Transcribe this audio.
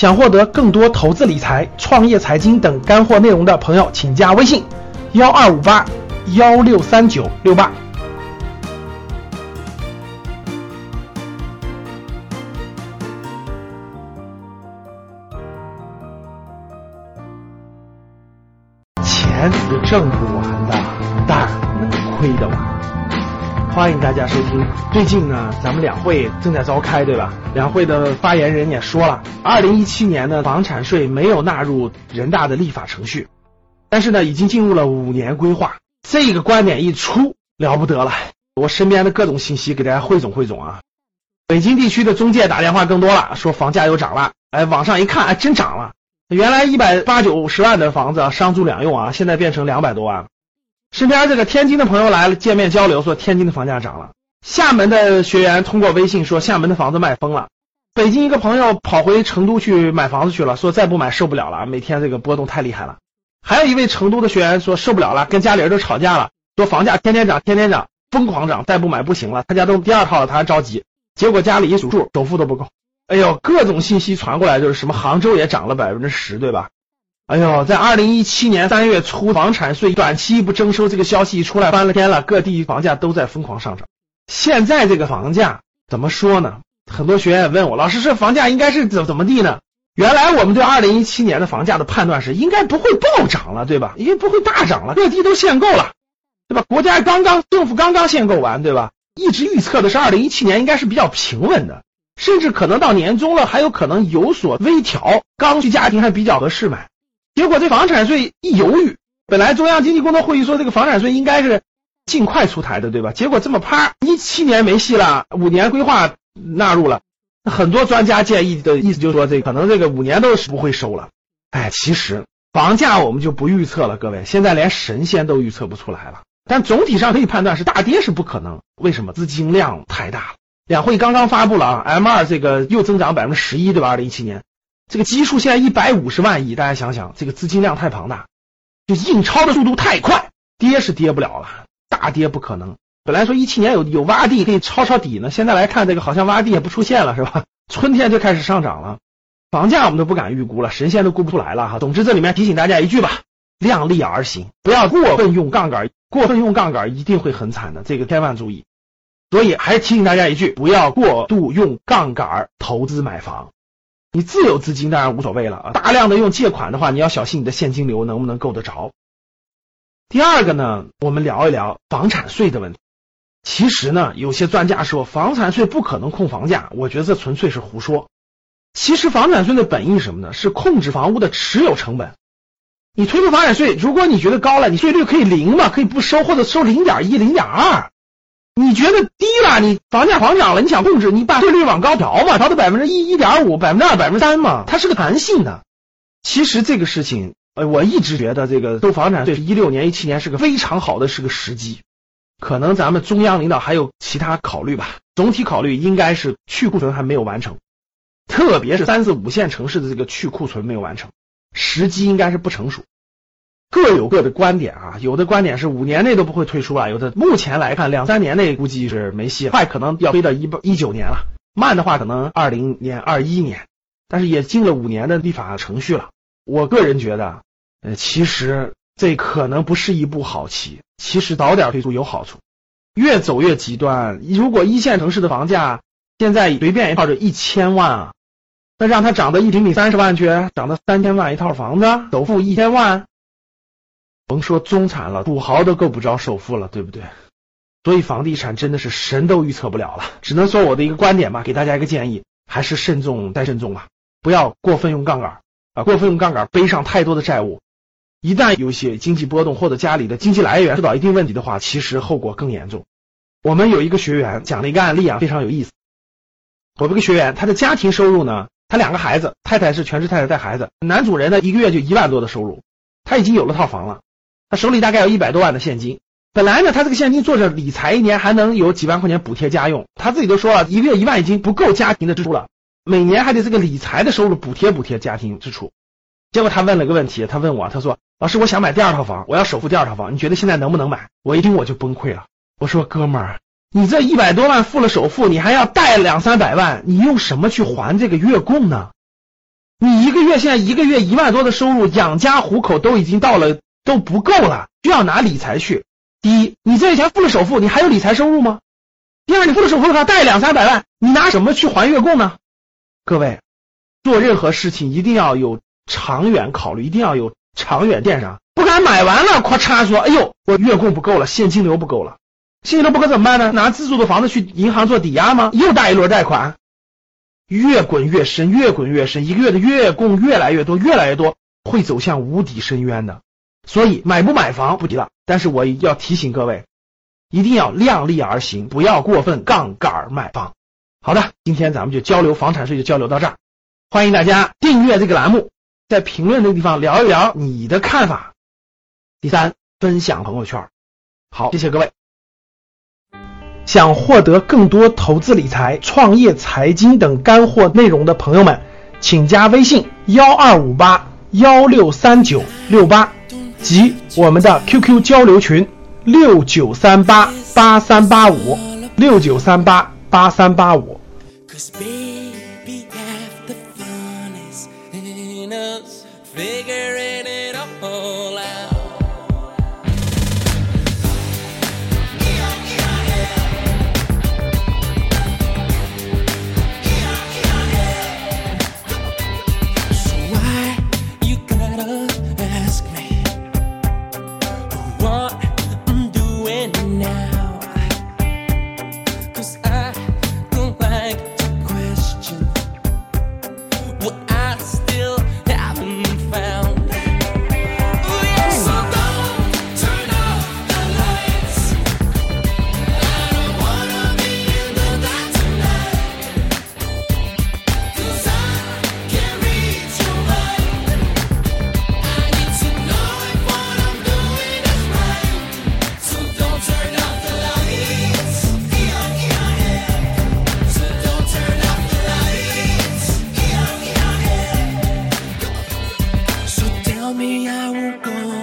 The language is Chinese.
想获得更多投资理财、创业财经等干货内容的朋友，请加微信：幺二五八幺六三九六八。钱是挣不完的，但能亏得完。欢迎大家收听。最近呢，咱们两会正在召开，对吧？两会的发言人也说了，二零一七年的房产税没有纳入人大的立法程序，但是呢，已经进入了五年规划。这个观点一出，了不得了。我身边的各种信息给大家汇总汇总啊。北京地区的中介打电话更多了，说房价又涨了。哎，网上一看，哎，真涨了。原来一百八九十万的房子，商住两用啊，现在变成两百多万。身边这个天津的朋友来了，见面交流说天津的房价涨了。厦门的学员通过微信说厦门的房子卖疯了。北京一个朋友跑回成都去买房子去了，说再不买受不了了，每天这个波动太厉害了。还有一位成都的学员说受不了了，跟家里人都吵架了，说房价天天涨，天天涨，疯狂涨，再不买不行了。他家都第二套了，他还着急。结果家里一数数，首付都不够。哎呦，各种信息传过来，就是什么杭州也涨了百分之十，对吧？哎呦，在二零一七年三月初，房产税短期不征收这个消息一出来，翻了天了，各地房价都在疯狂上涨。现在这个房价怎么说呢？很多学员问我，老师，这房价应该是怎怎么地呢？原来我们对二零一七年的房价的判断是，应该不会暴涨了，对吧？因为不会大涨了，各地都限购了，对吧？国家刚刚政府刚刚限购完，对吧？一直预测的是二零一七年应该是比较平稳的，甚至可能到年终了还有可能有所微调，刚需家庭还比较合适买。结果这房产税一犹豫，本来中央经济工作会议说这个房产税应该是尽快出台的，对吧？结果这么啪，一七年没戏了，五年规划纳入了，很多专家建议的意思就是说，这可能这个五年都是不会收了。哎，其实房价我们就不预测了，各位，现在连神仙都预测不出来了。但总体上可以判断是大跌是不可能，为什么？资金量太大了。两会刚刚发布了啊，M 二这个又增长百分之十一，对吧？二零一七年。这个基数现在一百五十万亿，大家想想，这个资金量太庞大，就印钞的速度太快，跌是跌不了了，大跌不可能。本来说一七年有有洼地可以抄抄底呢，现在来看这个好像洼地也不出现了，是吧？春天就开始上涨了，房价我们都不敢预估了，神仙都估不出来了哈。总之这里面提醒大家一句吧，量力而行，不要过分用杠杆，过分用杠杆一定会很惨的，这个千万注意。所以还是提醒大家一句，不要过度用杠杆投资买房。你自有资金当然无所谓了，大量的用借款的话，你要小心你的现金流能不能够得着。第二个呢，我们聊一聊房产税的问题。其实呢，有些专家说房产税不可能控房价，我觉得这纯粹是胡说。其实房产税的本意是什么呢？是控制房屋的持有成本。你推出房产税，如果你觉得高了，你税率可以零嘛，可以不收或者收零点一、零点二。你觉得低了，你房价狂涨了，你想控制，你把税率往高调嘛，调到百分之一、一点五、百分之二、百分之三嘛，它是个弹性的。其实这个事情，呃，我一直觉得这个收房产税，一六年、一七年是个非常好的是个时机。可能咱们中央领导还有其他考虑吧，总体考虑应该是去库存还没有完成，特别是三四五线城市的这个去库存没有完成，时机应该是不成熟。各有各的观点啊，有的观点是五年内都不会退出啊，有的目前来看两三年内估计是没戏，快可能要推到一一九年了，慢的话可能二零年、二一年，但是也进了五年的立法程序了。我个人觉得，呃，其实这可能不是一步好棋，其实早点推出有好处。越走越极端，如果一线城市的房价现在随便一套就一千万啊，那让它涨到一平米三十万去，涨到三千万一套房子，首付一千万。甭说中产了，土豪都够不着首付了，对不对？所以房地产真的是神都预测不了了，只能说我的一个观点吧，给大家一个建议，还是慎重再慎重吧，不要过分用杠杆啊，过分用杠杆背上太多的债务，一旦有些经济波动或者家里的经济来源受到一定问题的话，其实后果更严重。我们有一个学员讲了一个案例啊，非常有意思。我这个学员他的家庭收入呢，他两个孩子，太太是全职太太带孩子，男主人呢一个月就一万多的收入，他已经有了套房了。他手里大概有一百多万的现金，本来呢，他这个现金做着理财，一年还能有几万块钱补贴家用。他自己都说了，一个月一万已经不够家庭的支出了，每年还得这个理财的收入补贴补贴家庭支出。结果他问了个问题，他问我，他说：“老师，我想买第二套房，我要首付第二套房，你觉得现在能不能买？”我一听我就崩溃了，我说：“哥们儿，你这一百多万付了首付，你还要贷两三百万，你用什么去还这个月供呢？你一个月现在一个月一万多的收入，养家糊口都已经到了都不够了，就要拿理财去。第一，你这些钱付了首付，你还有理财收入吗？第二，你付了首付的话，贷两三百万，你拿什么去还月供呢？各位，做任何事情一定要有长远考虑，一定要有长远电商，不敢买完了，咔嚓说，哎呦，我月供不够了，现金流不够了，现金流不够怎么办呢？拿自住的房子去银行做抵押吗？又贷一轮贷款。越滚越深，越滚越深，一个月的月供越来越多，越来越多，会走向无底深渊的。所以买不买房不提了，但是我要提醒各位，一定要量力而行，不要过分杠杆买房。好的，今天咱们就交流房产税，就交流到这儿。欢迎大家订阅这个栏目，在评论那个地方聊一聊你的看法。第三，分享朋友圈。好，谢谢各位。想获得更多投资理财、创业财经等干货内容的朋友们，请加微信幺二五八幺六三九六八及我们的 QQ 交流群六九三八八三八五六九三八八三八五。me, I go.